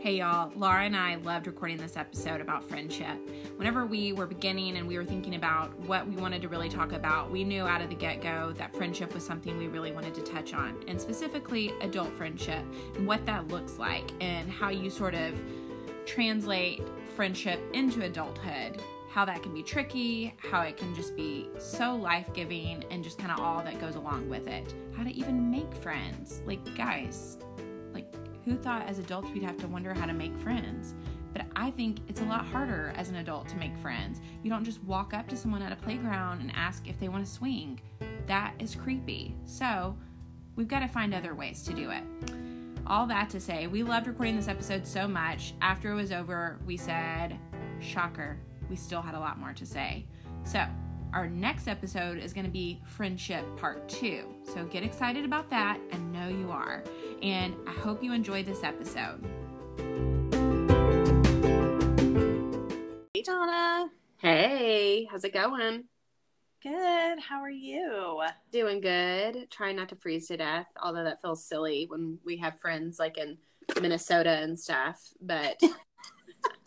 Hey y'all, Laura and I loved recording this episode about friendship. Whenever we were beginning and we were thinking about what we wanted to really talk about, we knew out of the get go that friendship was something we really wanted to touch on, and specifically adult friendship and what that looks like, and how you sort of translate friendship into adulthood. How that can be tricky, how it can just be so life giving, and just kind of all that goes along with it. How to even make friends. Like, guys, who thought as adults we'd have to wonder how to make friends? But I think it's a lot harder as an adult to make friends. You don't just walk up to someone at a playground and ask if they want to swing. That is creepy. So, we've got to find other ways to do it. All that to say, we loved recording this episode so much. After it was over, we said, shocker, we still had a lot more to say. So, our next episode is going to be Friendship Part 2. So get excited about that and know you are. And I hope you enjoy this episode. Hey, Donna. Hey, how's it going? Good. How are you? Doing good. Trying not to freeze to death, although that feels silly when we have friends like in Minnesota and stuff. But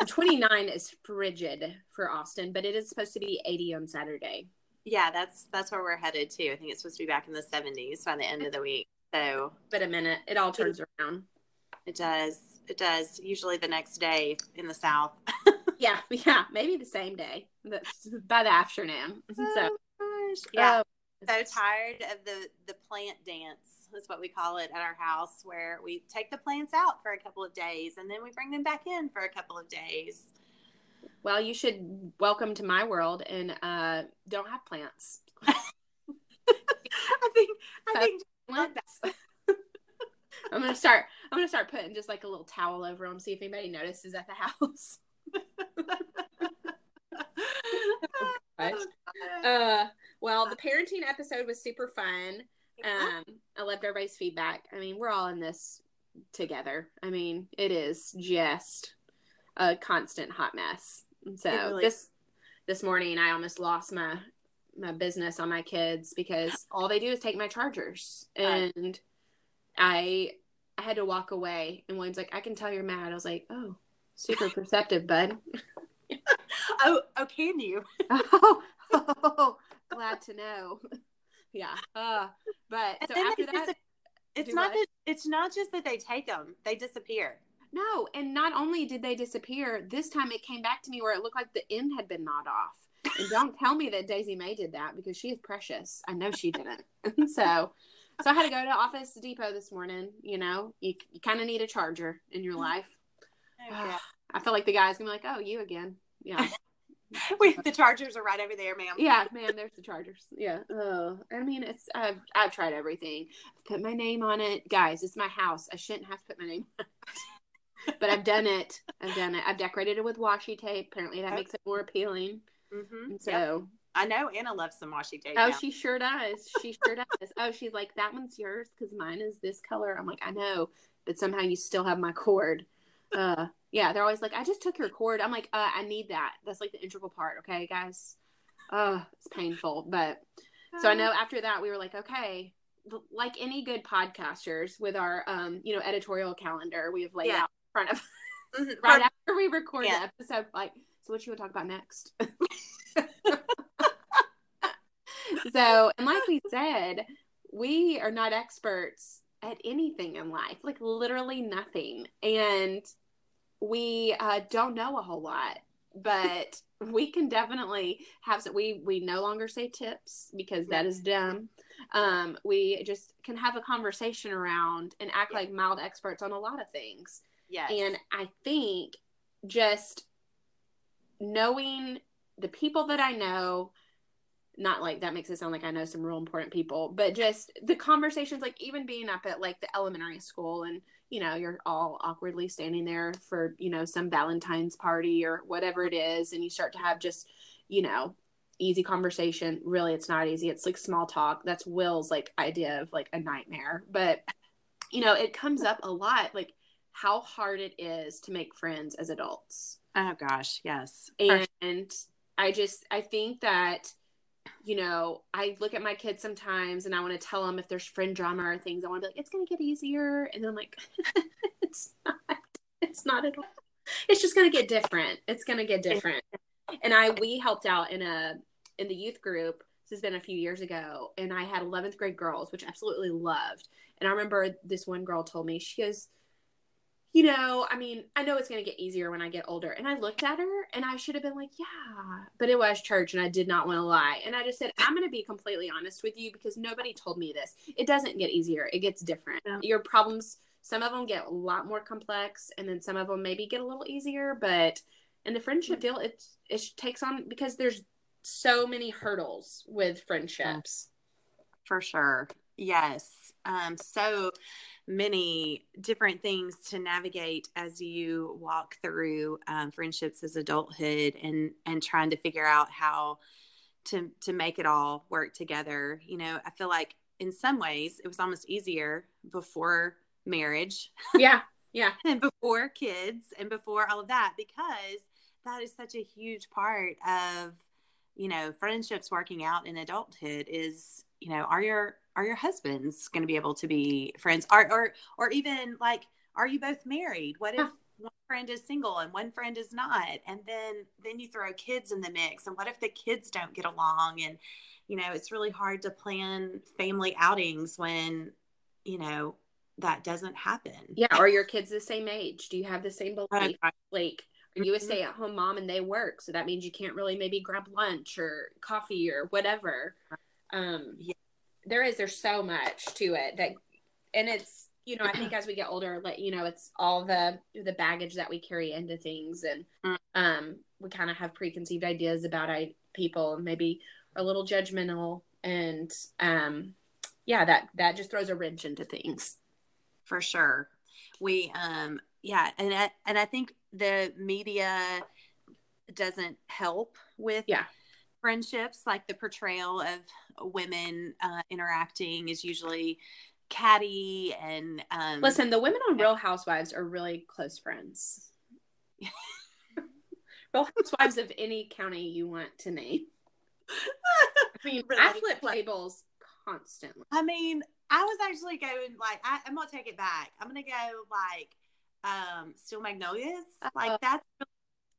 29 is frigid for Austin, but it is supposed to be 80 on Saturday. Yeah, that's that's where we're headed to. I think it's supposed to be back in the 70s by the end of the week. So, but a minute, it all turns around. It does. It does. Usually the next day in the south. yeah, yeah, maybe the same day. By the afternoon. Oh, so, gosh. yeah. Oh. So tired of the the plant dance. is what we call it at our house, where we take the plants out for a couple of days and then we bring them back in for a couple of days. Well, you should welcome to my world and uh, don't have plants. I think I think plants. I'm gonna start. I'm gonna start putting just like a little towel over them, see if anybody notices at the house. uh, well, the parenting episode was super fun. Um, I loved everybody's feedback. I mean, we're all in this together. I mean, it is just a constant hot mess. So really- this this morning, I almost lost my my business on my kids because all they do is take my chargers, and I I had to walk away. And William's like, "I can tell you're mad." I was like, "Oh, super perceptive, bud." oh, oh, can you? oh, oh, glad to know. yeah. Uh, but so after that, dis- it's not that it's not just that they take them; they disappear. No, and not only did they disappear, this time it came back to me where it looked like the end had been gnawed off. And don't tell me that Daisy May did that because she is precious. I know she didn't. so, so I had to go to Office Depot this morning. You know, you, you kind of need a charger in your life. Okay. I feel like the guy's gonna be like, "Oh, you again?" Yeah. we the chargers are right over there, ma'am. Yeah, man, there's the chargers. Yeah. Oh, I mean, it's I've I've tried everything. I've put my name on it, guys. It's my house. I shouldn't have to put my name. but I've done it. I've done it. I've decorated it with washi tape. Apparently, that okay. makes it more appealing. Mm-hmm. so. Yep. I know Anna loves some washi tape. Oh, now. she sure does. She sure does. Oh, she's like, that one's yours because mine is this color. I'm like, I know, but somehow you still have my cord. Uh, yeah, they're always like, I just took your cord. I'm like, uh, I need that. That's like the integral part. Okay, guys. Oh, it's painful. But so I know after that, we were like, okay, like any good podcasters with our, um, you know, editorial calendar, we have laid yeah. out in front of mm-hmm. right after we record yeah. the episode, like, so what you want to talk about next? so, and like we said, we are not experts at anything in life, like literally nothing. And we uh, don't know a whole lot, but we can definitely have some. We we no longer say tips because that is dumb. Um, we just can have a conversation around and act yeah. like mild experts on a lot of things. Yeah. And I think just knowing the people that I know, not like that makes it sound like I know some real important people, but just the conversations, like even being up at like the elementary school and, you know, you're all awkwardly standing there for, you know, some Valentine's party or whatever it is. And you start to have just, you know, easy conversation. Really, it's not easy. It's like small talk. That's Will's like idea of like a nightmare. But, you know, it comes up a lot like how hard it is to make friends as adults. Oh gosh, yes. And I just I think that you know, I look at my kids sometimes and I want to tell them if there's friend drama or things, I want to be like, it's going to get easier. And then I'm like, it's not. it's not at all. It's just gonna get different. It's gonna get different. And I we helped out in a in the youth group. This has been a few years ago, and I had 11th grade girls, which I absolutely loved. And I remember this one girl told me she goes, you know, I mean, I know it's going to get easier when I get older. And I looked at her and I should have been like, yeah, but it was church and I did not want to lie. And I just said, I'm going to be completely honest with you because nobody told me this. It doesn't get easier, it gets different. Yeah. Your problems, some of them get a lot more complex and then some of them maybe get a little easier. But in the friendship deal, it, it takes on because there's so many hurdles with friendships. For sure. Yes. Um, so, many different things to navigate as you walk through um, friendships as adulthood and and trying to figure out how to to make it all work together. You know i feel like in some ways it was almost easier before marriage yeah yeah. and before kids and before all of that because that is such a huge part of you know friendships working out in adulthood is you know are your are your husbands going to be able to be friends? Or or or even like are you both married? What if one friend is single and one friend is not? And then then you throw kids in the mix and what if the kids don't get along? And you know it's really hard to plan family outings when you know that doesn't happen. Yeah Are your kids the same age. Do you have the same belief? Like are you a mm-hmm. stay-at-home mom and they work so that means you can't really maybe grab lunch or coffee or whatever. Um yeah there is there's so much to it that and it's you know i think as we get older like you know it's all the the baggage that we carry into things and um we kind of have preconceived ideas about I, people and maybe a little judgmental and um yeah that that just throws a wrench into things. For sure. We um yeah and I, and i think the media doesn't help with yeah friendships like the portrayal of women uh, interacting is usually catty and um, listen the women on real housewives are really close friends. Real housewives of any county you want to name. I mean really? i flip tables constantly. I mean i was actually going like I, i'm gonna take it back. I'm gonna go like um Steel Magnolias. Like uh, that's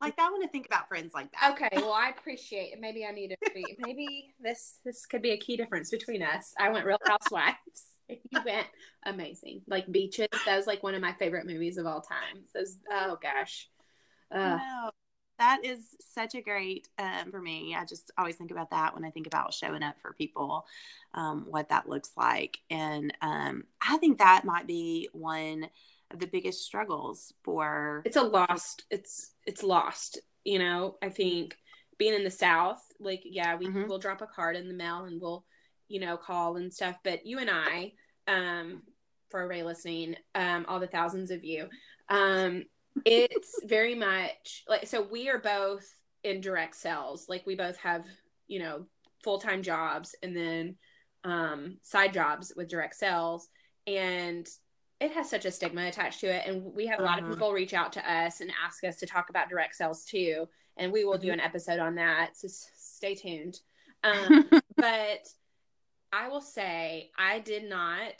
like I want to think about friends like that. Okay, well I appreciate it. Maybe I need to be maybe this this could be a key difference between us. I went Real Housewives. you went amazing. Like Beaches. That was like one of my favorite movies of all time. So oh gosh. Uh, no, that is such a great um, for me. I just always think about that when I think about showing up for people, um, what that looks like, and um, I think that might be one of the biggest struggles for it's a lost it's it's lost you know? I think being in the south like yeah we mm-hmm. will drop a card in the mail and we'll you know call and stuff but you and i um for everybody listening um all the thousands of you um it's very much like so we are both in direct sales. Like we both have you know full-time jobs and then um side jobs with direct sales. And it has such a stigma attached to it and we have a lot uh-huh. of people reach out to us and ask us to talk about direct sales too and we will do mm-hmm. an episode on that so stay tuned um, but i will say i did not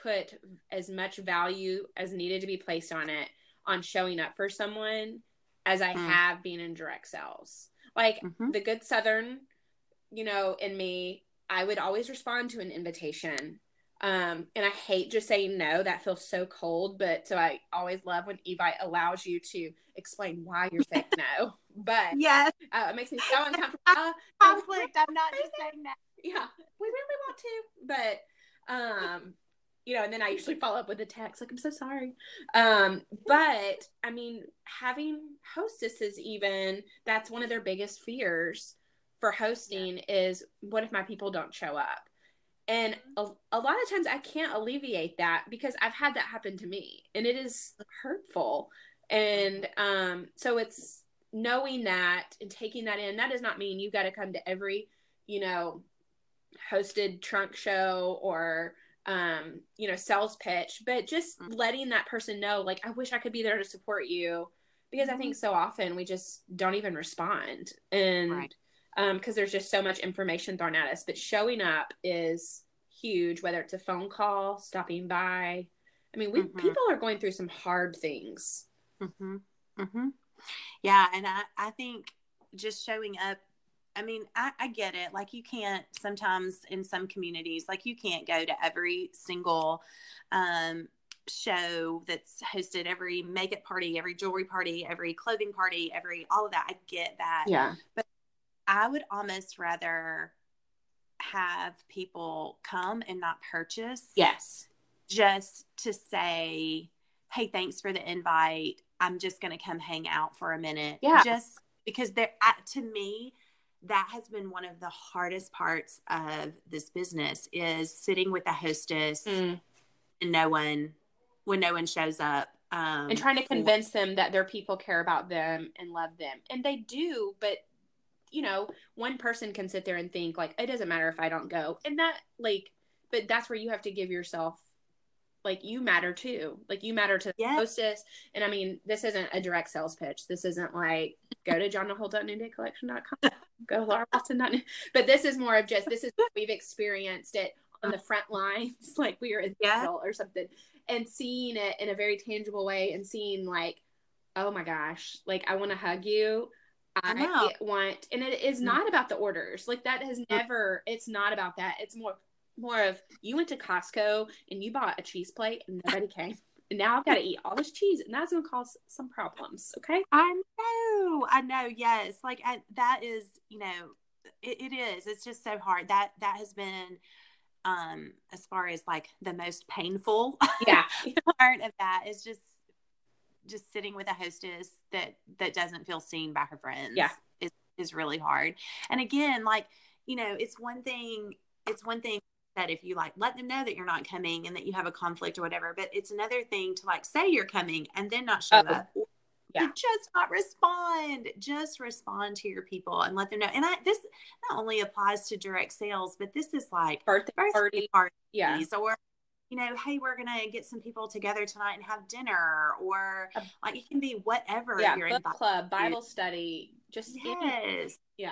put as much value as needed to be placed on it on showing up for someone as i mm. have been in direct sales like mm-hmm. the good southern you know in me i would always respond to an invitation um, and I hate just saying no. That feels so cold. But so I always love when Evite allows you to explain why you're saying no. But yes, uh, it makes me so uncomfortable. Uh, Conflict. I'm not just saying that. Yeah, we really want to, but um, you know, and then I usually follow up with a text like, "I'm so sorry." Um, but I mean, having hostesses, even that's one of their biggest fears for hosting is, what if my people don't show up? And a, a lot of times I can't alleviate that because I've had that happen to me and it is hurtful. And um, so it's knowing that and taking that in. That does not mean you've got to come to every, you know, hosted trunk show or um, you know, sales pitch, but just mm-hmm. letting that person know, like, I wish I could be there to support you because I think mm-hmm. so often we just don't even respond. And right because um, there's just so much information thrown at us. But showing up is huge, whether it's a phone call, stopping by. I mean, we mm-hmm. people are going through some hard things Mm-hmm. Mm-hmm. Yeah, and I I think just showing up. I mean, I, I get it. Like you can't sometimes in some communities, like you can't go to every single um, show that's hosted every makeup party, every jewelry party, every clothing party, every all of that. I get that. Yeah. But I would almost rather have people come and not purchase. Yes. Just to say, hey, thanks for the invite. I'm just going to come hang out for a minute. Yeah. Just because there, to me, that has been one of the hardest parts of this business is sitting with a hostess mm. and no one, when no one shows up. Um, and trying to convince them that their people care about them and love them. And they do, but you know, one person can sit there and think like it doesn't matter if I don't go. And that like but that's where you have to give yourself like you matter too. Like you matter to yes. the hostess. And I mean, this isn't a direct sales pitch. This isn't like go to johnholt.noondaycollection.com, go to lauralton.new. But this is more of just this is we've experienced it on the front lines, like we were in yeah. or something, and seeing it in a very tangible way and seeing like, oh my gosh, like I want to hug you. I, I want, and it is mm. not about the orders. Like that has mm. never. It's not about that. It's more more of you went to Costco and you bought a cheese plate and nobody came. And now I've got to eat all this cheese, and that's gonna cause some problems. Okay. I know. I know. Yes. Like I, that is. You know, it, it is. It's just so hard. That that has been um as far as like the most painful yeah part of that is just just sitting with a hostess that that doesn't feel seen by her friends yeah. is is really hard. And again like you know it's one thing it's one thing that if you like let them know that you're not coming and that you have a conflict or whatever but it's another thing to like say you're coming and then not show oh, up. Yeah. just not respond. Just respond to your people and let them know. And I, this not only applies to direct sales but this is like birthday, birthday party, parties yeah. or you know, hey, we're gonna get some people together tonight and have dinner, or like it can be whatever. Yeah, book club, Bible study, just yes, yeah,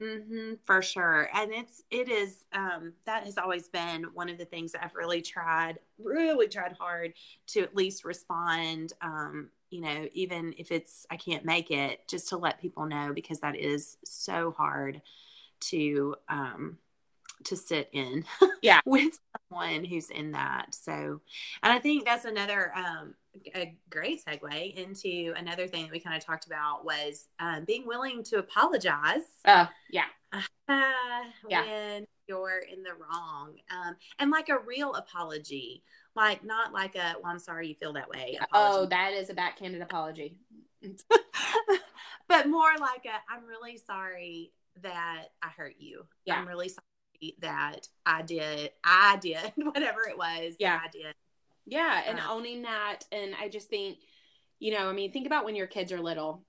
mm-hmm, for sure. And it's it is um, that has always been one of the things that I've really tried, really tried hard to at least respond. Um, you know, even if it's I can't make it, just to let people know because that is so hard to um to sit in yeah with someone who's in that so and i think that's another um a great segue into another thing that we kind of talked about was um, being willing to apologize uh yeah uh, yeah. when you're in the wrong um and like a real apology like not like a well i'm sorry you feel that way apology. oh that is a backhanded apology but more like a i'm really sorry that i hurt you yeah. i'm really sorry that I did, I did whatever it was. Yeah, I did. Yeah, and uh, owning that, and I just think, you know, I mean, think about when your kids are little,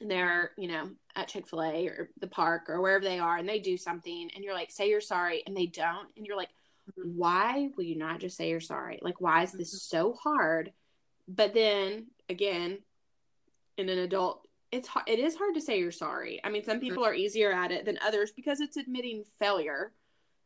and they're, you know, at Chick Fil A or the park or wherever they are, and they do something, and you're like, say you're sorry, and they don't, and you're like, mm-hmm. why will you not just say you're sorry? Like, why is this mm-hmm. so hard? But then again, in an adult it's hard it is hard to say you're sorry. I mean, some people are easier at it than others because it's admitting failure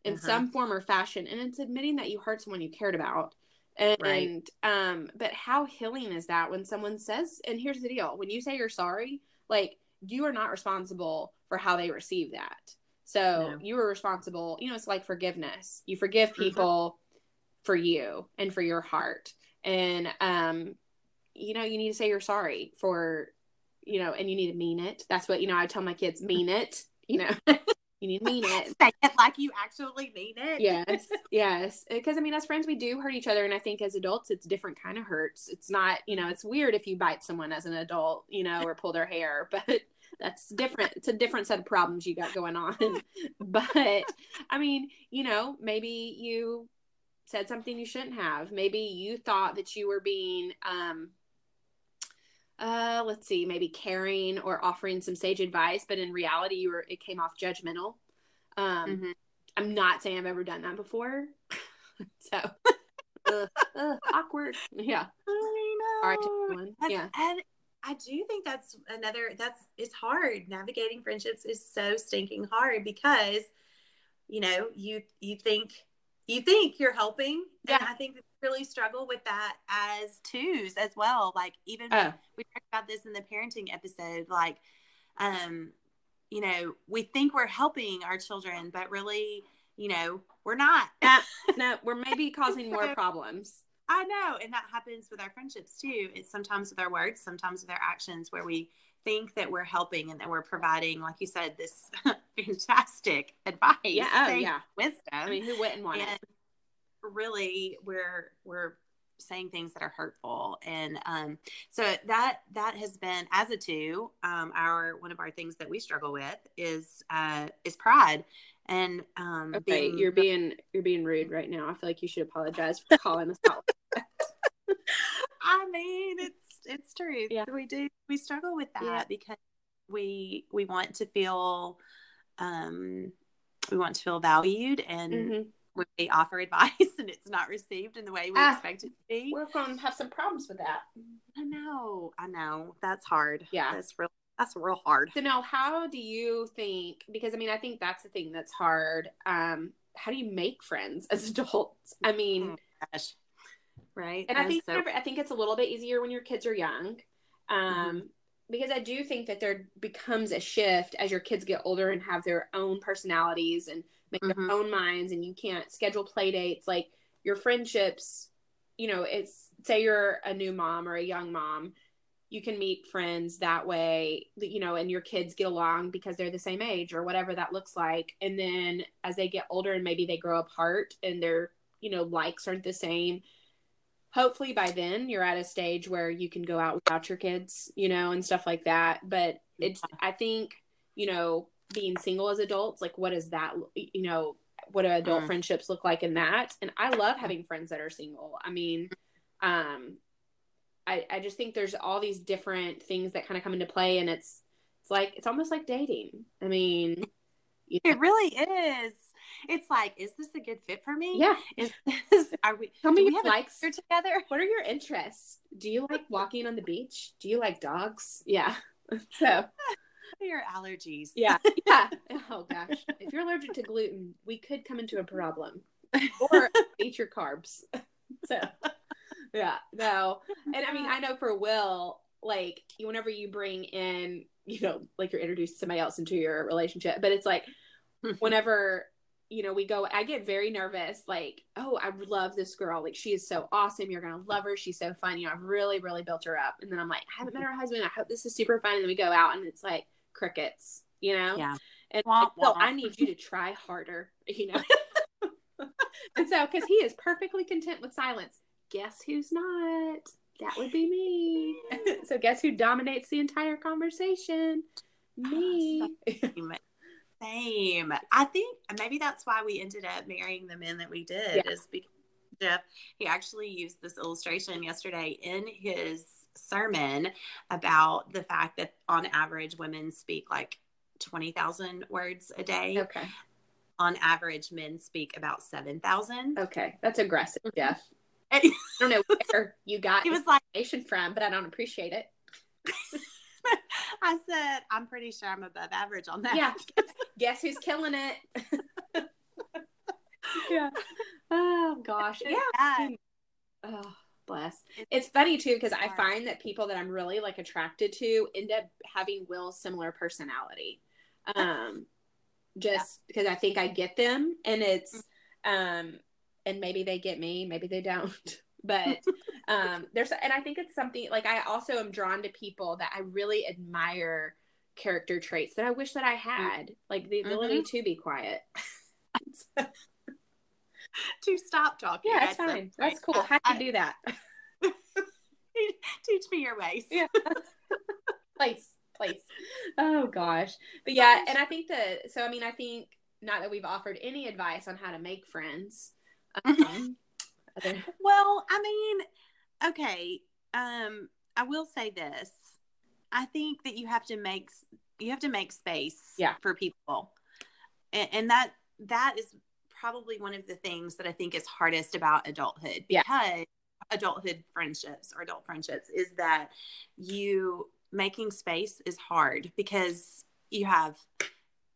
in uh-huh. some form or fashion and it's admitting that you hurt someone you cared about and, right. um but how healing is that when someone says and here's the deal when you say you're sorry like you are not responsible for how they receive that so no. you are responsible you know it's like forgiveness you forgive mm-hmm. people mm-hmm. for you and for your heart and um you know you need to say you're sorry for you know and you need to mean it that's what you know i tell my kids mean it you know You need to mean it. Say it like you actually mean it. Yes, yes. Because I mean, as friends, we do hurt each other, and I think as adults, it's different kind of hurts. It's not, you know, it's weird if you bite someone as an adult, you know, or pull their hair, but that's different. It's a different set of problems you got going on. but I mean, you know, maybe you said something you shouldn't have. Maybe you thought that you were being um uh let's see maybe caring or offering some sage advice but in reality you were it came off judgmental. Um mm-hmm. i'm not saying i've ever done that before. So uh, uh, awkward. Yeah. I know. all right yeah. and i do think that's another that's it's hard. Navigating friendships is so stinking hard because you know you you think you think you're helping Yeah. And I think really struggle with that as twos as well. Like even oh. we talked about this in the parenting episode, like um, you know, we think we're helping our children, but really, you know, we're not. no, we're maybe causing more problems. I know. And that happens with our friendships too. It's sometimes with our words, sometimes with our actions where we think that we're helping and that we're providing, like you said, this fantastic advice. Yeah, oh, yeah. Wisdom. I mean, who wouldn't want and it? Really, we're we're saying things that are hurtful. And um, so that that has been as a two um, our one of our things that we struggle with is uh, is pride. And um, okay being, you're being you're being rude right now. I feel like you should apologize for calling us out. I mean it's it's true yeah. We do we struggle with that yeah. because we we want to feel um we want to feel valued and mm-hmm. We offer advice and it's not received in the way we ah, expect it to be. we're going to have some problems with that. I know i know. That's hard. Yeah. That's real. that's real hard. So now how do you think because i mean i think that's the thing that's hard um how do you make friends as adults? I mean oh, gosh. Right? and i think so- i think it's a little bit easier when your kids are young um mm-hmm. because i do think that there becomes a shift as your kids get older and have their own personalities and make mm-hmm. their own minds and you can't schedule play dates. Like your friendships you know it's say you're a new mom or a young mom you can meet friends that way you know and your kids get along because they're the same age or whatever that looks like. And then as they get older and maybe they grow apart and their you know likes aren't the same hopefully by then you're at a stage where you can go out without your kids you know and stuff like that. But it's i think you know being single as adults like what is that you know what do adult mm. friendships look like in that? And i love having friends that are single. I mean um I, I just think there's all these different things that kind of come into play and it's it's like it's almost like dating. I mean you know. it really is. It's like is this a good fit for me? Yeah. Is this are we tell me we have likes together? What are your interests? Do you like walking on the beach? Do you like dogs? Yeah. So your allergies. Yeah yeah. Oh gosh. If you're allergic to gluten we could come into a problem. Or eat your carbs. So yeah, no. Oh and I mean, I know for Will, like whenever you bring in, you know, like you're introduced somebody else into your relationship, but it's like hmm. whenever you know we go i get very nervous like oh i love this girl. Like she is so awesome. You're gonna love her. She's so fun you know i've really really built her up. And then i'm like i haven't met her husband. I hope this is super fun. And then we go out and it's like crickets you know yeah and womp, so i need you to try harder you know and so because he is perfectly content with silence guess who's not? That would be me. so guess who dominates the entire conversation? Oh, me. same. same. I think maybe that's why we ended up marrying the men that we did yeah. is because Jeff he actually used this illustration yesterday in his sermon about the fact that on average women speak like 20,000 words a day. Okay. On average men speak about 7,000. Okay. That's aggressive, mm-hmm. Jeff. I don't know where you got it was like information from, but I don't appreciate it. I said, I'm pretty sure I'm above average on that. Yeah. Guess who's killing it? yeah. Oh gosh. Yeah. Oh, bless. It's funny too because I find that people that I'm really like attracted to end up having Will's similar personality. Um, just yeah. because I think I get them, and it's um and maybe they get me, maybe they don't. But um, there's, and I think it's something like I also am drawn to people that I really admire character traits that I wish that I had, like the ability mm-hmm. to be quiet. to stop talking. Yeah, that's fine. That's cool. How do you do that? Teach me your ways. Yeah. place, place. Oh gosh. But yeah, and I think that so I mean I think not that we've offered any advice on how to make friends, um, well, I mean, okay. Um, I will say this. I think that you have to make you have to make space yeah. for people. And, and that that is probably one of the things that I think is hardest about adulthood because yeah. adulthood friendships or adult friendships is that you making space is hard because you have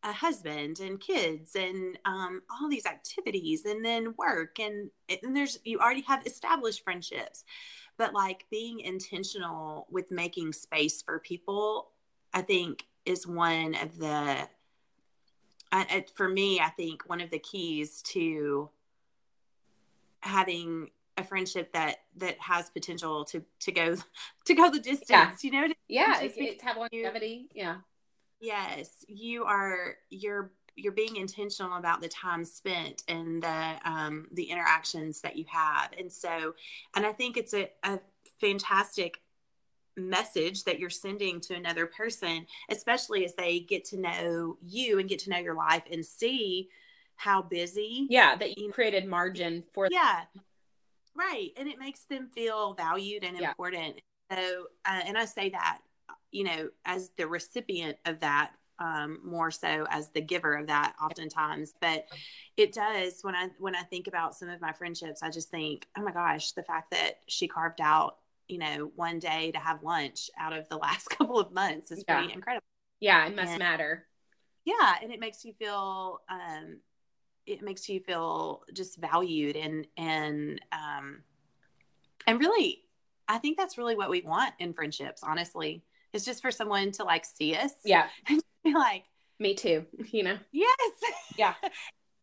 a husband and kids and um, all these activities and then work and, and there's you already have established friendships but like being intentional with making space for people i think is one of the I, for me i think one of the keys to having a friendship that that has potential to to go to go the distance yeah. you know yeah it's, it's have longevity yeah. Yes you are you're you're being intentional about the time spent and the um, the interactions that you have. And so and i think it's a, a fantastic message that you're sending to another person especially as they get to know you and get to know your life and see how busy yeah that you created margin for yeah right. And it makes them feel valued and yeah. important. So uh, and i say that you know as the recipient of that um, more so as the giver of that oftentimes. But it does when i when i think about some of my friendships i just think oh my gosh the fact that she carved out you know one day to have lunch out of the last couple of months is yeah. pretty incredible. Yeah it must and, matter. Yeah and it makes you feel um it makes you feel just valued and and um and really i think that's really what we want in friendships honestly it's just for someone to like see us yeah. and be like me too you know? Yes. Yeah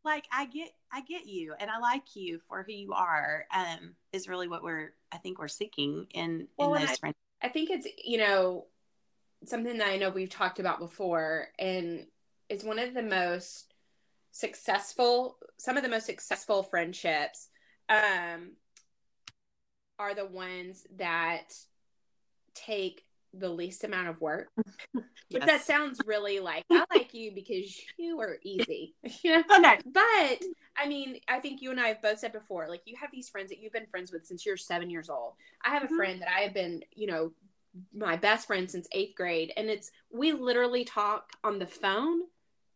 like i get i get you and i like you for who you are um is really what we're i think we're seeking in well, in those I, i think it's you know something that i know we've talked about before and it's one of the most successful some of the most successful friendships um are the ones that take the least amount of work. yes. But that sounds really like I like you because you are easy. you know? Okay. But I mean, I think you and I have both said before, like you have these friends that you've been friends with since you're seven years old. I have mm-hmm. a friend that I have been, you know, my best friend since eighth grade. And it's we literally talk on the phone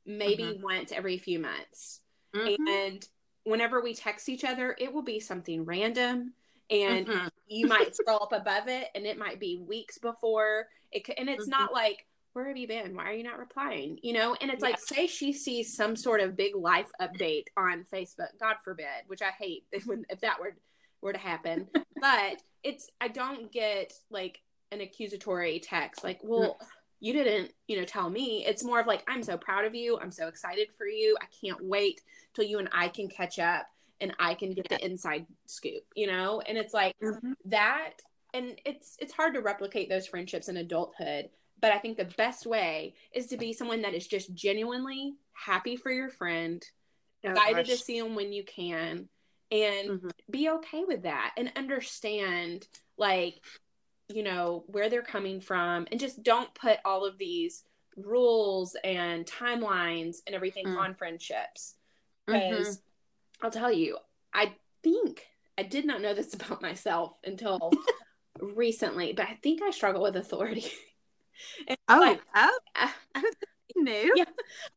maybe mm-hmm. once every few months. Mm-hmm. And whenever we text each other, it will be something random and mm-hmm. you might scroll up above it and it might be weeks before it and it's mm-hmm. not like where have you been why are you not replying you know and it's yeah. like say she sees some sort of big life update on facebook god forbid which i hate if, if that were were to happen but it's i don't get like an accusatory text like well mm-hmm. you didn't you know tell me it's more of like i'm so proud of you i'm so excited for you i can't wait till you and i can catch up and I can get the inside scoop, you know? And it's like mm-hmm. that and it's it's hard to replicate those friendships in adulthood, but I think the best way is to be someone that is just genuinely happy for your friend, oh, excited gosh. to see them when you can, and mm-hmm. be okay with that and understand like you know where they're coming from and just don't put all of these rules and timelines and everything mm. on friendships because mm-hmm. I'll tell you, I think I did not know this about myself until recently, but I think I struggle with authority. oh, like, oh, I, new. Yeah,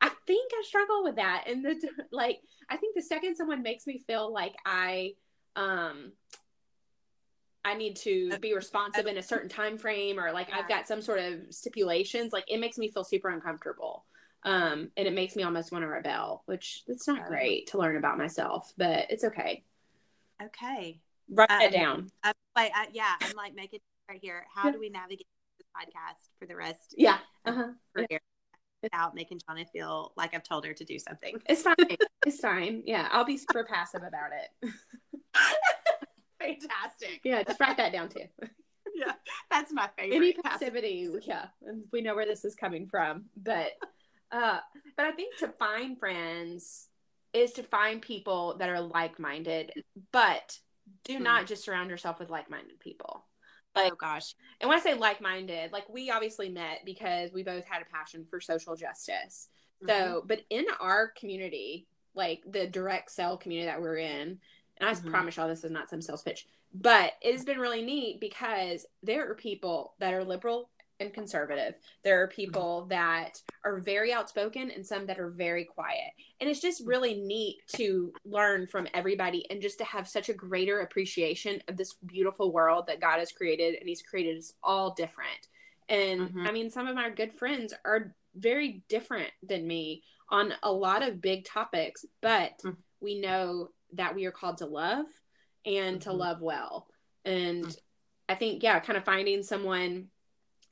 I think I struggle with that, and the like. I think the second someone makes me feel like I, um, I need to be responsive in a certain time frame, or like I've got some sort of stipulations, like it makes me feel super uncomfortable um, and it makes me almost want to rebel, which it's not great to learn about myself, but it's okay. Okay, write um, it down. I'm like, I, yeah, I'm like making right here. How do we navigate this podcast for the rest? Yeah, uh-huh. yeah. without making Jonna feel like I've told her to do something. It's fine. it's fine. Yeah, I'll be super passive about it. Fantastic. Yeah, just write that down too. Yeah, that's my favorite. Any passivity, yeah, we know where this is coming from, but uh, but I think to find friends is to find people that are like minded, but do mm. not just surround yourself with like minded people. Like, oh gosh. And when I say like minded, like we obviously met because we both had a passion for social justice. Mm-hmm. So, but in our community, like the direct sell community that we're in, and I mm-hmm. promise y'all this is not some sales pitch, but it has been really neat because there are people that are liberal and conservative. There are people that are very outspoken and some that are very quiet. And it's just really neat to learn from everybody and just to have such a greater appreciation of this beautiful world that God has created and He's created us all different. And mm-hmm. I mean, some of my good friends are very different than me on a lot of big topics, but mm-hmm. we know that we are called to love and mm-hmm. to love well. And mm-hmm. I think, yeah, kind of finding someone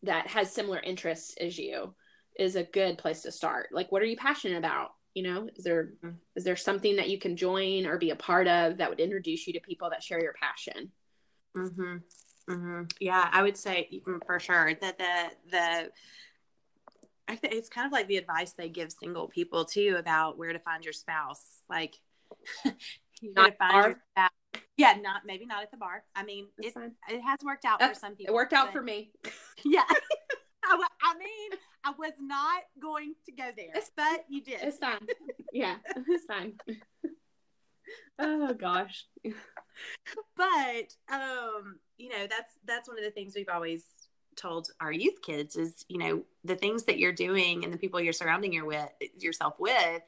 that has similar interests as you is a good place to start. Like, what are you passionate about? You know, is there mm-hmm. is there something that you can join or be a part of that would introduce you to people that share your passion? Mm-hmm. Mm-hmm. Yeah, I would say mm, for sure that the the I think it's kind of like the advice they give single people too about where to find your spouse. Like, you not find bar. your spouse. Yeah, not maybe not at the bar. I mean, it, it has worked out That's, for some people. It worked out for me. Yeah. I, I mean, I was not going to go there, it's, but you did. It's fine. Yeah, it's fine. oh gosh. But um, you know, that's that's one of the things we've always told our youth kids is, you know, the things that you're doing and the people you're surrounding your with yourself with,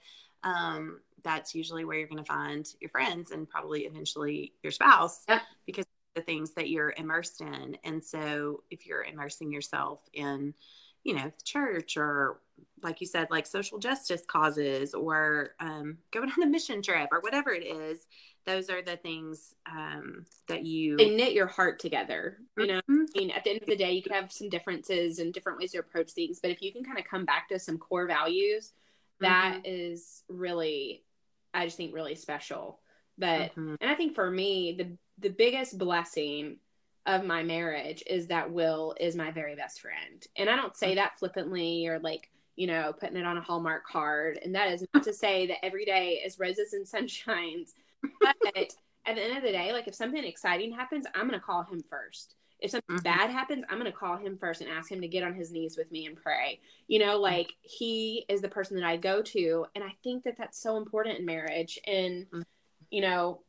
um, that's usually where you're going to find your friends and probably eventually your spouse yeah. because the things that you're immersed in. And so if you're immersing yourself in, you know, church or like you said, like social justice causes or um, going on a mission trip or whatever it is, those are the things um, that you they knit your heart together. You know, mm-hmm. I mean, at the end of the day, you can have some differences and different ways to approach things, but if you can kind of come back to some core values, that mm-hmm. is really, I just think, really special. But mm-hmm. and I think for me, the the biggest blessing of my marriage is that Will is my very best friend. And I don't say mm. that flippantly or like, you know, putting it on a Hallmark card. And that is not to say that every day is roses and sunshines. But at the end of the day, like if something exciting happens, I'm going to call him first. If something mm-hmm. bad happens, I'm going to call him first and ask him to get on his knees with me and pray. You know, mm. like he is the person that I go to. And I think that that's so important in marriage. And, mm-hmm. you know,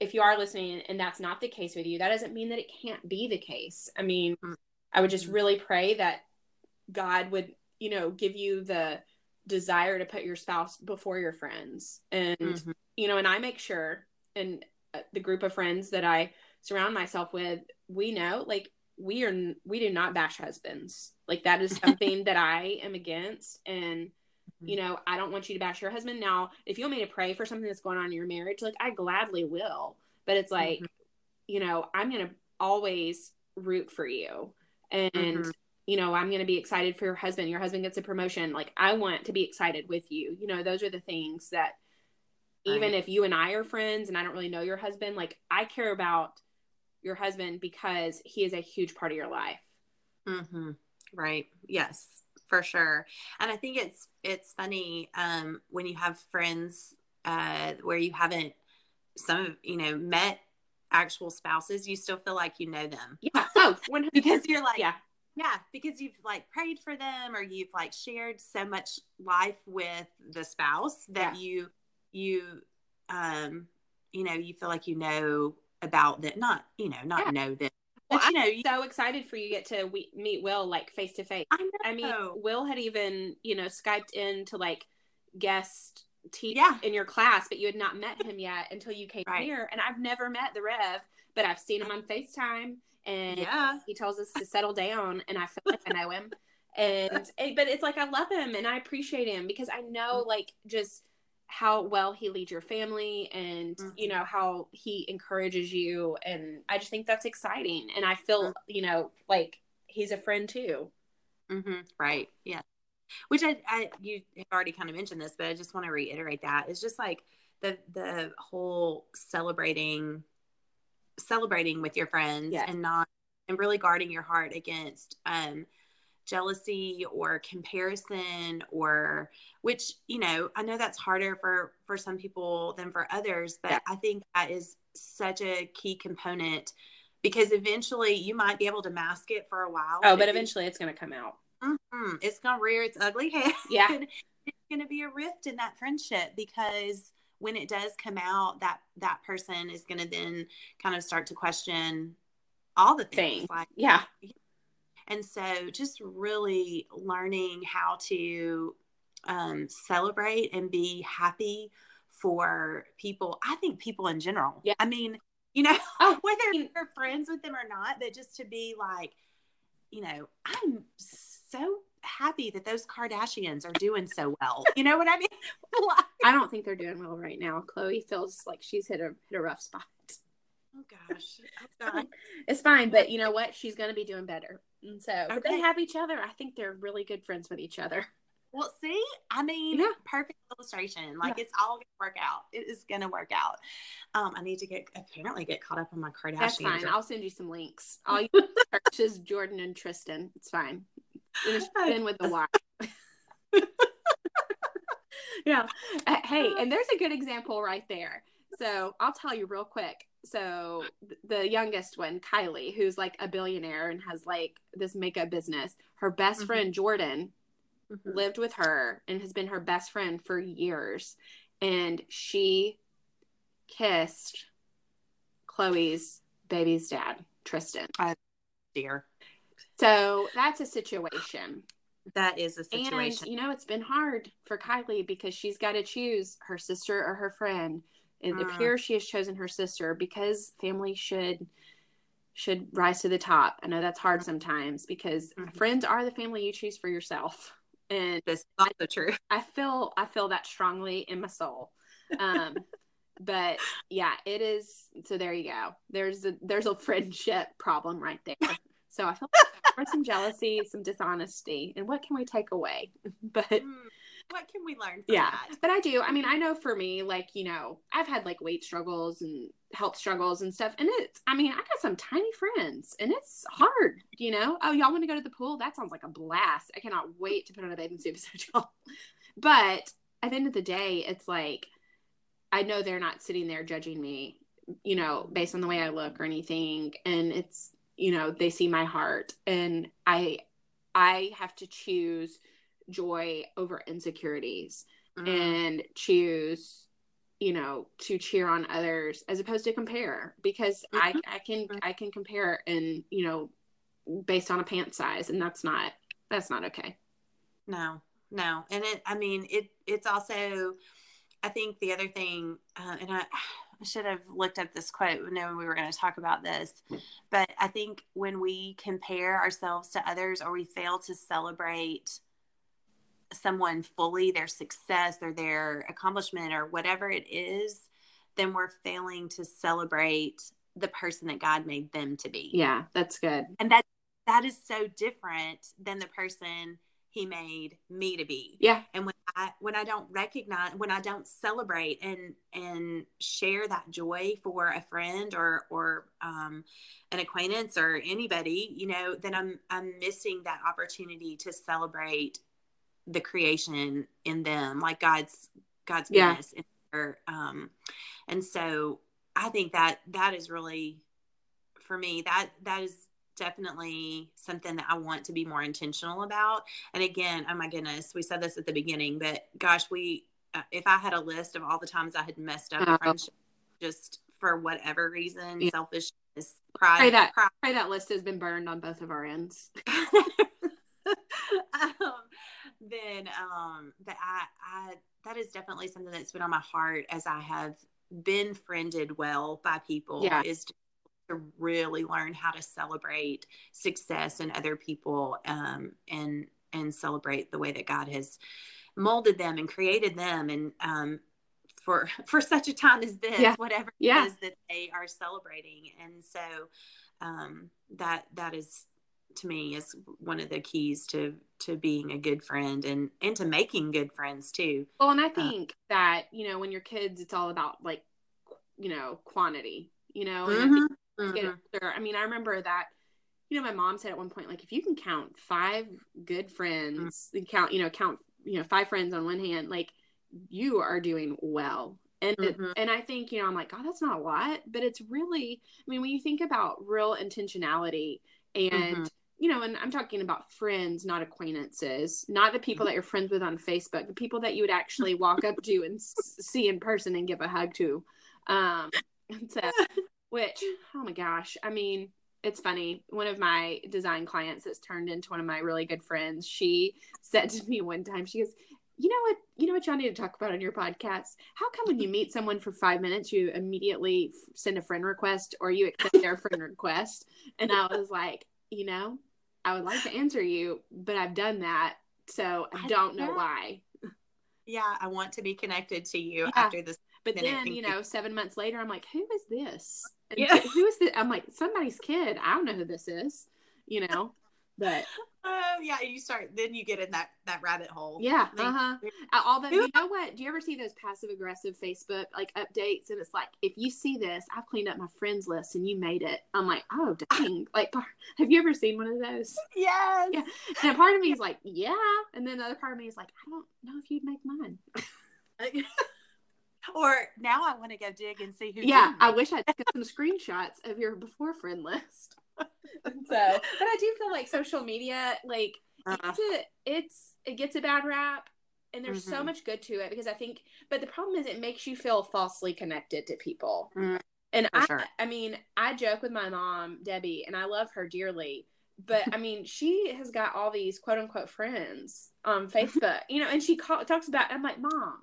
if you are listening and that's not the case with you, that doesn't mean that it can't be the case. I mean, mm-hmm. I would just really pray that God would, you know, give you the desire to put your spouse before your friends. And, mm-hmm. you know, and I make sure, and uh, the group of friends that I surround myself with, we know like we are, we do not bash husbands. Like that is something that I am against. And, you mm-hmm. know, I don't want you to bash your husband. Now, if you want me to pray for something that's going on in your marriage, like I gladly will. But it's like, mm-hmm. you know, I'm going to always root for you. And, mm-hmm. you know, I'm going to be excited for your husband. Your husband gets a promotion. Like, I want to be excited with you. You know, those are the things that, right. even if you and I are friends and I don't really know your husband, like, I care about your husband because he is a huge part of your life. Mm-hmm. Right. Yes for sure. And I think it's it's funny um, when you have friends uh, where you haven't some you know met actual spouses, you still feel like you know them. Yeah. Oh, because you're like yeah. Yeah, because you've like prayed for them or you've like shared so much life with the spouse that yeah. you you um you know, you feel like you know about that not, you know, not yeah. know that well, but, you know, I'm so excited for you get to we- meet Will like face to face. I mean, Will had even you know skyped in to like guest teach yeah. in your class, but you had not met him yet until you came right. here. And I've never met the Rev, but I've seen him on Facetime, and yeah. he tells us to settle down, and I feel like I know him. And eh, but it's like I love him and I appreciate him because I know like just how well he leads your family and mm-hmm. you know how he encourages you and i just think that's exciting and i feel mm-hmm. you know like he's a friend too mm-hmm. right yeah which I, I you have already kind of mentioned this but i just want to reiterate that it's just like the the whole celebrating celebrating with your friends yes. and not and really guarding your heart against um jealousy or comparison or which you know i know that's harder for for some people than for others but yeah. i think that is such a key component because eventually you might be able to mask it for a while oh but eventually it's going to come out mm-hmm. it's going to rear its ugly head yeah it's going to be a rift in that friendship because when it does come out that that person is going to then kind of start to question all the things Thing. like yeah and so just really learning how to um, celebrate and be happy for people. I think people in general. Yeah. I mean, you know, oh, whether you're friends with them or not, but just to be like, you know, I'm so happy that those Kardashians are doing so well. You know what I mean? I don't think they're doing well right now. Khloé feels like she's hit a hit a rough spot. Oh gosh, oh, it's fine. But you know what? She's going to be doing better. And so okay. they have each other. I think they're really good friends with each other. Well, see, I mean, yeah. perfect illustration. Like yeah. it's all gonna work out. It is gonna work out. Um, I need to get apparently get caught up on my Kardashian. That's fine. I'll send you some links. All you search is Jordyn and Tristan. It's fine. Just in with the Y. yeah. Uh, hey, and there's a good example right there. So I'll tell you real quick. So the youngest one, Kylie, who's like a billionaire and has like this makeup business, her best mm-hmm. friend Jordyn mm-hmm. lived with her and has been her best friend for years. And she kissed Khloé's baby's dad, Tristan. Uh, dear. So that's a situation. That is a situation. And, you know, it's been hard for Kylie because she's got to choose her sister or her friend. It mm. appears she has chosen her sister because family should should rise to the top. I know that's hard sometimes because mm-hmm. friends are the family you choose for yourself and that's also true. I feel I feel that strongly in my soul. Um, but yeah, it is. So there you go. There's a there's a friendship problem right there. So I feel like there's some jealousy, some dishonesty, and what can we take away? But. Mm what can we learn yeah that? but i do. I mean i know for me like you know i've had like weight struggles and health struggles and stuff and it's i mean i got some tiny friends and it's hard you know? Oh y'all want to go to the pool? That sounds like a blast. I cannot wait to put on a bathing suit beside y'all. But at the end of the day it's like i know they're not sitting there judging me you know based on the way i look or anything and it's you know they see my heart and i i have to choose joy over insecurities mm. and choose you know to cheer on others as opposed to compare because mm-hmm. i i can mm-hmm. i can compare and you know based on a pant size and that's not that's not okay no no and it i mean it it's also i think the other thing uh, and i I should have looked up this quote knowing we were going to talk about this. But I think when we compare ourselves to others or we fail to celebrate someone fully their success or their accomplishment or whatever it is, then we're failing to celebrate the person that God made them to be. Yeah, that's good. And that that is so different than the person he made me to be. Yeah. And when I when I don't recognize when I don't celebrate and and share that joy for a friend or or um an acquaintance or anybody, you know, then I'm I'm missing that opportunity to celebrate the creation in them, like God's God's goodness. Yeah. Their, um, and so I think that that is really for me that that is definitely something that I want to be more intentional about. And again, oh my goodness, we said this at the beginning, but gosh, we uh, if I had a list of all the times I had messed up uh-huh. friendship, just for whatever reason, yeah. selfishness, pride, pray that pride. pray that list has been burned on both of our ends. um, then um, that I, I that is definitely something that's been on my heart as I have been friended well by people. Yeah. is to, to really learn how to celebrate success in other people um, and and celebrate the way that God has molded them and created them and um, for for such a time as this, yeah. whatever yeah. it is that they are celebrating. And so um, that that is to me is one of the keys to to being a good friend and and to making good friends too well and i uh, think that you know when you're kids it's all about like you know quantity you know mm-hmm, I, mm-hmm. I mean i remember that you know my mom said at one point like if you can count five good friends mm-hmm. count you know count you know five friends on one hand like you are doing well and mm-hmm. it, and I think you know I'm like God that's not a lot but it's really I mean when you think about real intentionality and mm-hmm you know, and I'm talking about friends, not acquaintances, not the people that you're friends with on Facebook, the people that you would actually walk up to and see in person and give a hug to. Um, so, which, oh my gosh, I mean, it's funny. One of my design clients that's turned into one of my really good friends, she said to me one time, she goes, you know what you know what y'all need to talk about on your podcast how come when you meet someone for five minutes you immediately send a friend request or you accept their friend request and i was like you know I would like to answer you, but I've done that So I don't know why. Yeah, I want to be connected to you yeah. after this. But then, you know, seven months later, I'm like, who is this? And yeah. Who is this? I'm like, somebody's kid. I don't know who this is, you know, but. Uh, yeah, you start, then you get in that, that rabbit hole. Yeah. Uh huh. Although, you know what? Do you ever see those passive aggressive Facebook like updates? And it's like, if you see this, I've cleaned up my friends list and you made it. I'm like, oh, dang. like, have you ever seen one of those? Yes. Yeah. And part of me is like, yeah. And then the other part of me is like, I don't know if you'd make mine. or now I want to go dig and see who. Yeah, I wish I'd took some screenshots of your before friend list. so, but I do feel like social media, like uh, it's, a, it's it gets a bad rap, and there's mm-hmm. so much good to it because I think. But the problem is, it makes you feel falsely connected to people. Mm-hmm. And I, sure. I mean, I joke with my mom, Debbie, and I love her dearly. But I mean, she has got all these quote unquote friends on Facebook, you know, and she call, talks about. I'm like, Mom,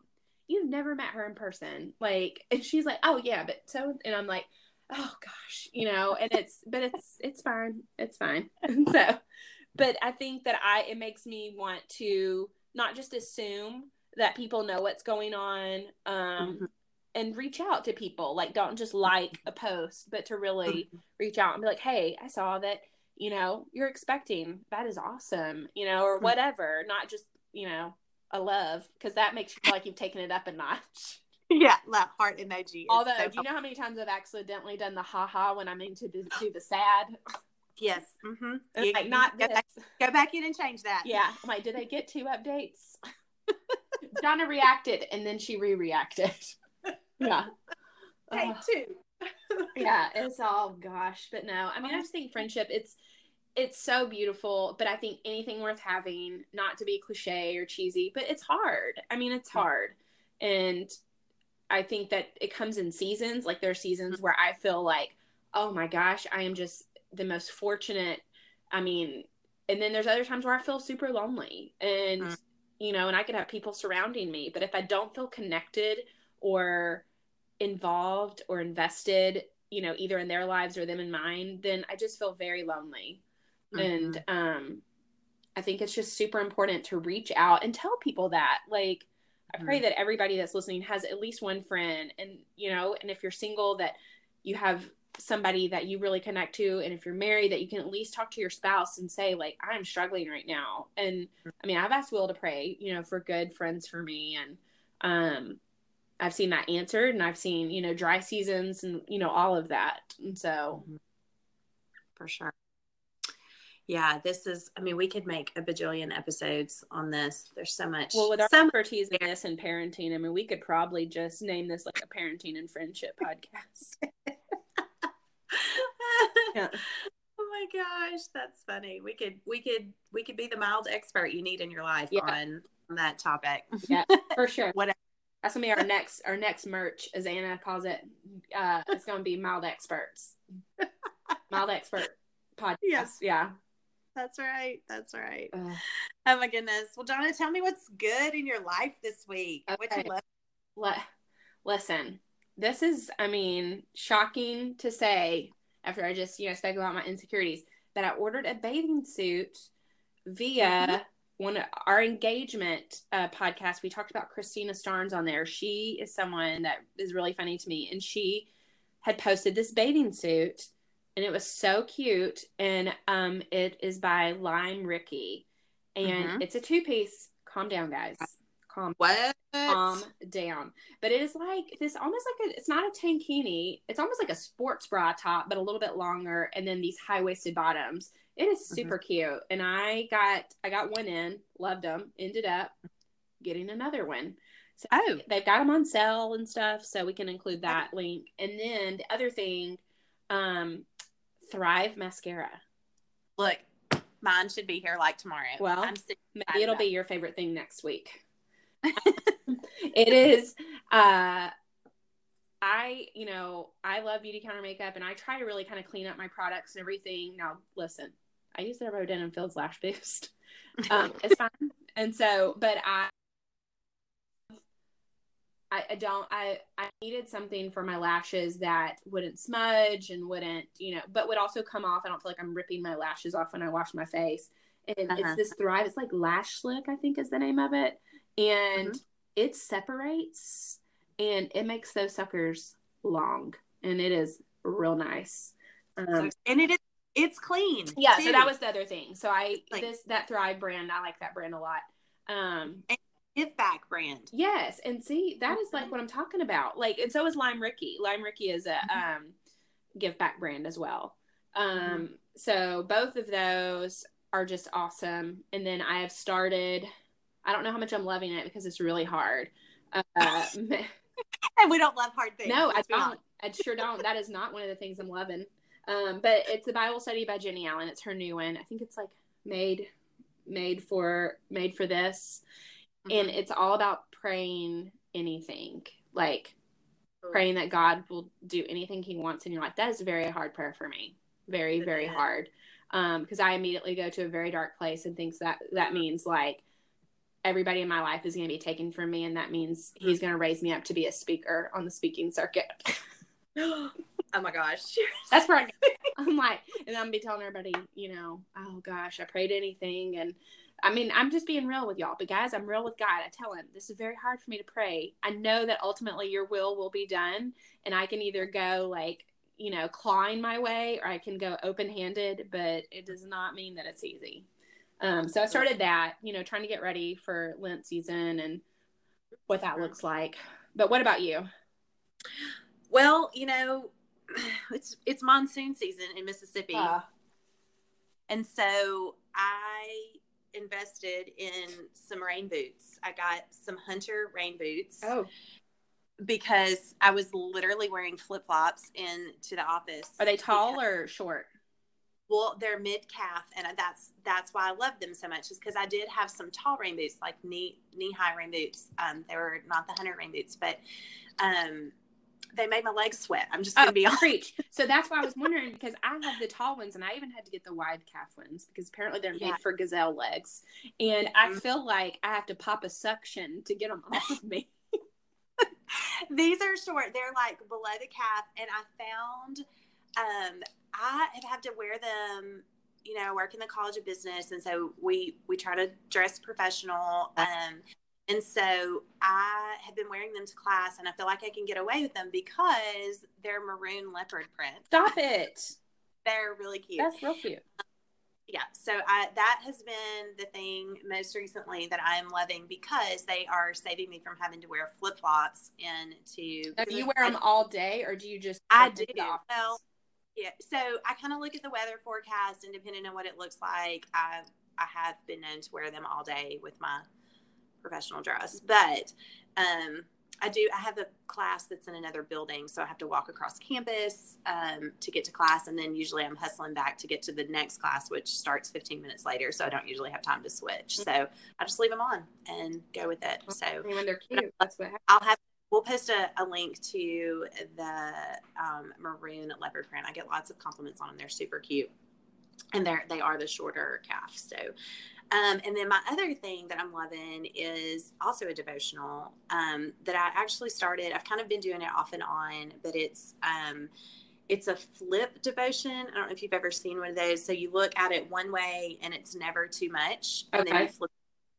you've never met her in person, like, and she's like, Oh yeah, but so, and I'm like, Oh gosh, you know, and it's, but it's, it's fine, it's fine. so, but I think that I, it makes me want to not just assume that people know what's going on, um, mm-hmm and reach out to people. Like, don't just like a post, but to really mm-hmm. reach out and be like, hey, I saw that, you know, you're expecting. That is awesome, you know, or mm-hmm. whatever. Not just, you know, a love, because that makes you feel like you've taken it up a notch. Yeah, that heart emoji. Although, so do you know how many times I've accidentally done the haha when I'm into do, do the sad? Yes. Mm-hmm. You, like, not go back, go back in and change that. Yeah. I'm like, did I get two updates? Donna reacted and then she re-reacted yeah. Take uh, two. yeah, it's all gosh, but no. I mean, I just think friendship it's it's so beautiful, but I think anything worth having, not to be cliche or cheesy, but it's hard. I mean, it's hard. And I think that it comes in seasons. Like there are seasons where I feel like, oh my gosh, I am just the most fortunate. I mean, and then there's other times where I feel super lonely and mm. you know, and I could have people surrounding me, but if I don't feel connected or involved or invested, you know, either in their lives or them in mine, then I just feel very lonely. Mm-hmm. And um I think it's just super important to reach out and tell people that. Like I pray mm-hmm. that everybody that's listening has at least one friend and you know, and if you're single that you have somebody that you really connect to and if you're married that you can at least talk to your spouse and say like i'm struggling right now and i mean i've asked will to pray you know for good friends for me and um I've seen that answered and I've seen, you know, dry seasons and, you know, all of that. And so mm-hmm. for sure. Yeah, this is, I mean, we could make a bajillion episodes on this. There's so much. Well, with our expertise in this and parenting, I mean, we could probably just name this like a parenting and friendship podcast. yeah. Oh my gosh, that's funny. We could, we could, we could be the mild expert you need in your life yeah. on, on that topic. Yeah, for sure. Whatever that's gonna be our next our next merch, as Anna calls it. Uh, it's gonna be mild experts, mild expert podcast. Yes. Yeah, that's right. That's right. Uh, oh my goodness. Well, Donna, tell me what's good in your life this week. Okay. What you love? Le- listen, this is, I mean, shocking to say after I just you know spoke about my insecurities that I ordered a bathing suit via. Mm-hmm one of our engagement uh, podcast we talked about christina starnes on there she is someone that is really funny to me and she had posted this bathing suit and it was so cute and um it is by Limericki and mm-hmm. it's a two-piece calm down guys calm what calm down but it is like this almost like a it's not a tankini it's almost like a sports bra top but a little bit longer and then these high-waisted bottoms it is mm-hmm. super mm-hmm. cute, and I got I got one in, loved them. Ended up getting another one. So oh, they've got them on sale and stuff, so we can include that okay. link. And then the other thing, um, Thrive mascara. Look, mine should be here like tomorrow. Well, maybe it'll be your favorite thing next week. it is. Uh, I, you know, I love Beautycounter makeup, and I try to really kind of clean up my products and everything. Now, listen, I use the and Fields Lash Boost. Um, it's fine. And so, but I, I, I, don't, I, I needed something for my lashes that wouldn't smudge and wouldn't, you know, but would also come off. I don't feel like I'm ripping my lashes off when I wash my face. and uh-huh. it's this Thrive. It's like Lash Slick, I think, is the name of it, and mm-hmm. it separates and it makes those suckers long, and it is real nice. Um, and it is it's clean. Yeah, too. so that was the other thing. So I like, this that Thrive brand, I like that brand a lot. Um give back brand. Yes, and see that is like what I'm talking about. Like, and so is Limericki. Lime Ricky is a mm-hmm. um give back brand as well. Um, mm-hmm. so both of those are just awesome. And then I have started. I don't know how much I'm loving it because it's really hard. Uh, and we don't love hard things. No, I don't. I sure don't. That is not one of the things I'm loving. Um, but it's the Bible study by Jennie Allen. It's her new one. I think it's like made made for made for this. Mm-hmm. And it's all about praying anything. Like praying that God will do anything he wants in your life. That is a very hard prayer for me. Very, very hard. Um, because I immediately go to a very dark place and thinks that that means like everybody in my life is going to be taken from me and that means he's going to raise me up to be a speaker on the speaking circuit. oh my gosh. That's where I, I'm like, and I'm be telling everybody, you know, oh gosh, I prayed anything. And I mean, I'm just being real with y'all, but guys, I'm real with God. I tell him this is very hard for me to pray. I know that ultimately your will will be done. And I can either go like, you know, clawing my way or I can go open handed, but it does not mean that it's easy. Um, so I started that, you know, trying to get ready for Lent season and what that looks like. But what about you? Well, you know, it's it's monsoon season in Mississippi. Uh, and so I invested in some rain boots. I got some Hunter rain boots. Oh. Because I was literally wearing flip flops into the office. Are they tall because, or short? Well, they're mid calf, and that's that's why I love them so much. Is because I did have some tall rain boots, like knee knee high rain boots. Um, they were not the Hunter rain boots, but um, they made my legs sweat. I'm just gonna oh, be honest. So that's why I was wondering because I have the tall ones and I even had to get the wide calf ones because apparently they're yeah. made for gazelle legs, and mm-hmm. I feel like I have to pop a suction to get them off of me. These are short. They're like below the calf, and I found um, I have had to wear them you know, I work in the College of Business, and so we we try to dress professional. Um, and so I have been wearing them to class and I feel like I can get away with them because they're maroon leopard print. Stop it. they're really cute. That's real cute. Um, yeah. So I, that has been the thing most recently that I am loving because they are saving me from having to wear flip flops into. Now, do you wear them all day or do you just? I do. Well, yeah. So I kind of look at the weather forecast and depending on what it looks like, I I have been known to wear them all day with my professional dress, but um, I do. I have a class that's in another building, so I have to walk across campus um, to get to class, and then usually I'm hustling back to get to the next class, which starts 15 minutes later. So I don't usually have time to switch. So I just leave them on and go with it. So when they're cute, that's what happens. I'll have. We'll post a, a link to the um, maroon leopard print. I get lots of compliments on them. They're super cute, and they're they are the shorter calf. So um, and then my other thing that I'm loving is also a devotional um, that I actually started. I've kind of been doing it off and on, but it's um, it's a flip devotion. I don't know if you've ever seen one of those. So you look at it one way and it's never too much, and then you flip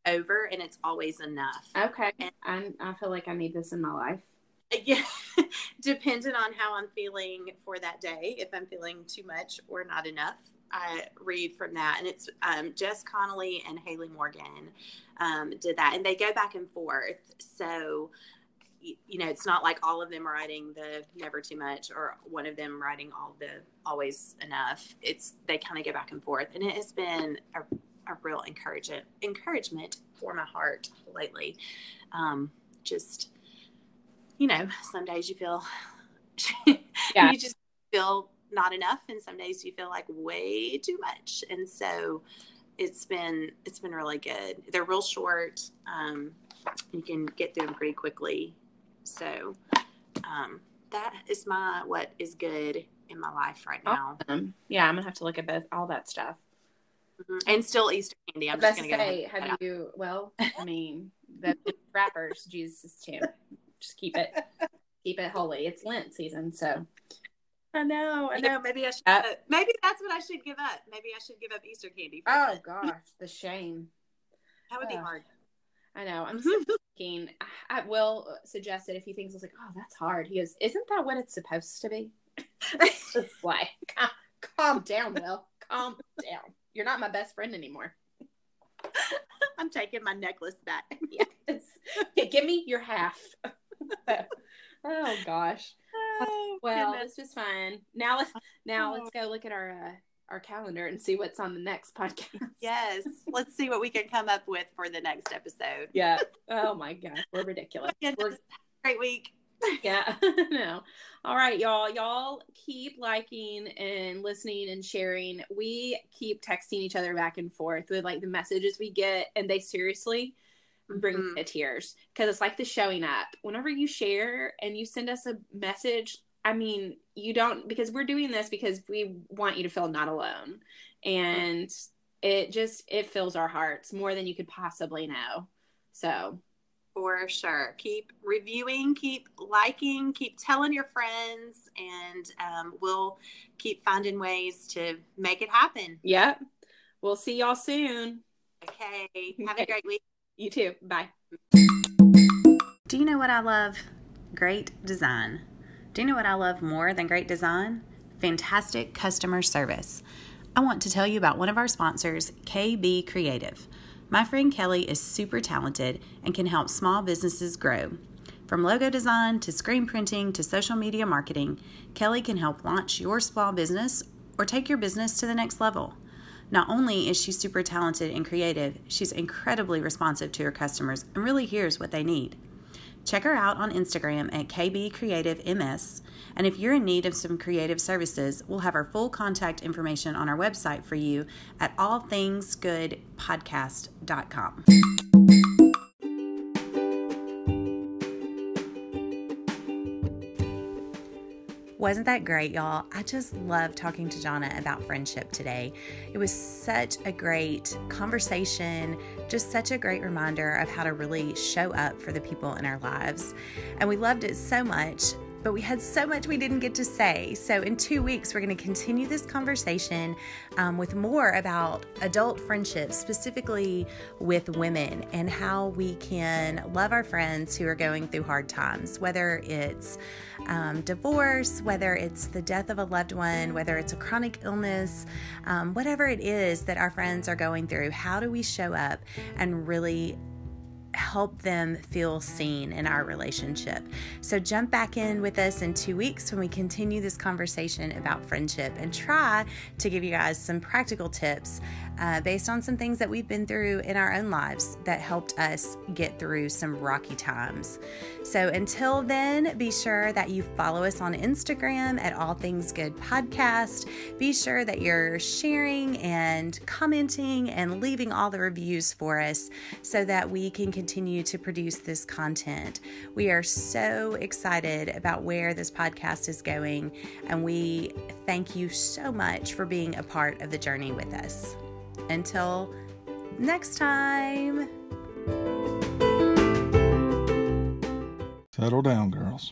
over and it's always enough. Okay, and, I I feel like I need this in my life. Yeah, depending on how I'm feeling for that day, if I'm feeling too much or not enough. I read from that, and it's um, Jess Connolly and Hayley Morgan um, did that, and they go back and forth. So, you know, it's not like all of them writing the never too much or one of them writing all the always enough. It's they kind of go back and forth, and it has been a, a real encouragement encouragement for my heart lately. Um, just you know, some days you feel yeah. you just feel not enough and some days you feel like way too much. And so it's been it's been really good. They're real short. Um, you can get through them pretty quickly. So um, that is my what is good in my life right now. Awesome. yeah i'm gonna have to look at both all that stuff. Mm-hmm. and still easter candy. I'm just gonna say have you well i mean the wrappers jesus too. Just keep it keep it holy. It's lent season so I know, I know. Maybe I should. Uh, maybe that's what I should give up. Maybe I should give up Easter candy. oh that. gosh, the shame. That would uh, be hard. I know. I'm thinking. I will suggest it if he thinks it's like, oh, that's hard. He goes, isn't that what it's supposed to be? it's like, calm down, Will. Calm down. You're not my best friend anymore. I'm taking my necklace back. yeah, yeah, give me your half. oh gosh. Oh, well, goodness. this was fun. Now let's now oh. let's go look at our uh, our calendar and see what's on the next podcast. Yes, let's see what we can come up with for the next episode. Yeah. Oh my gosh, we're ridiculous. We're... Great week. yeah. no. All right, y'all. Y'all keep liking and listening and sharing. We keep texting each other back and forth with like the messages we get, and they seriously bring mm-hmm. me to tears because it's like the showing up. Whenever you share and you send us a message, I mean, you don't because we're doing this because we want you to feel not alone, and it just it fills our hearts more than you could possibly know. So for sure. Keep reviewing, keep liking, keep telling your friends, and um, we'll keep finding ways to make it happen. Yep. We'll see y'all soon. Okay. Have a great week. You too. Bye. Do you know what I love? Great design. Do you know what I love more than great design? Fantastic customer service. I want to tell you about one of our sponsors, KB Creative. My friend Kelly is super talented and can help small businesses grow. From logo design to screen printing to social media marketing, Kelly can help launch your small business or take your business to the next level. Not only is she super talented and creative, she's incredibly responsive to her customers and really hears what they need. Check her out on Instagram at kbcreativems. And if you're in need of some creative services, we'll have our full contact information on our website for you at allthingsgoodpodcast.com. Wasn't that great, y'all? I just love talking to Jonna about friendship today. It was such a great conversation, just such a great reminder of how to really show up for the people in our lives. And we loved it so much but we had so much we didn't get to say. So, in two weeks, we're going to continue this conversation um, with more about adult friendships, specifically with women, and how we can love our friends who are going through hard times, whether it's um, divorce, whether it's the death of a loved one, whether it's a chronic illness, um, whatever it is that our friends are going through. How do we show up and really help them feel seen in our relationship. So jump back in with us in two weeks when we continue this conversation about friendship and try to give you guys some practical tips uh, based on some things that we've been through in our own lives that helped us get through some rocky times. So until then, be sure that you follow us on Instagram at All Things Good Podcast. Be sure that you're sharing and commenting and leaving all the reviews for us so that we can continue to produce this content. We are so excited about where this podcast is going, and we thank you so much for being a part of the journey with us. Until next time. Settle down, girls.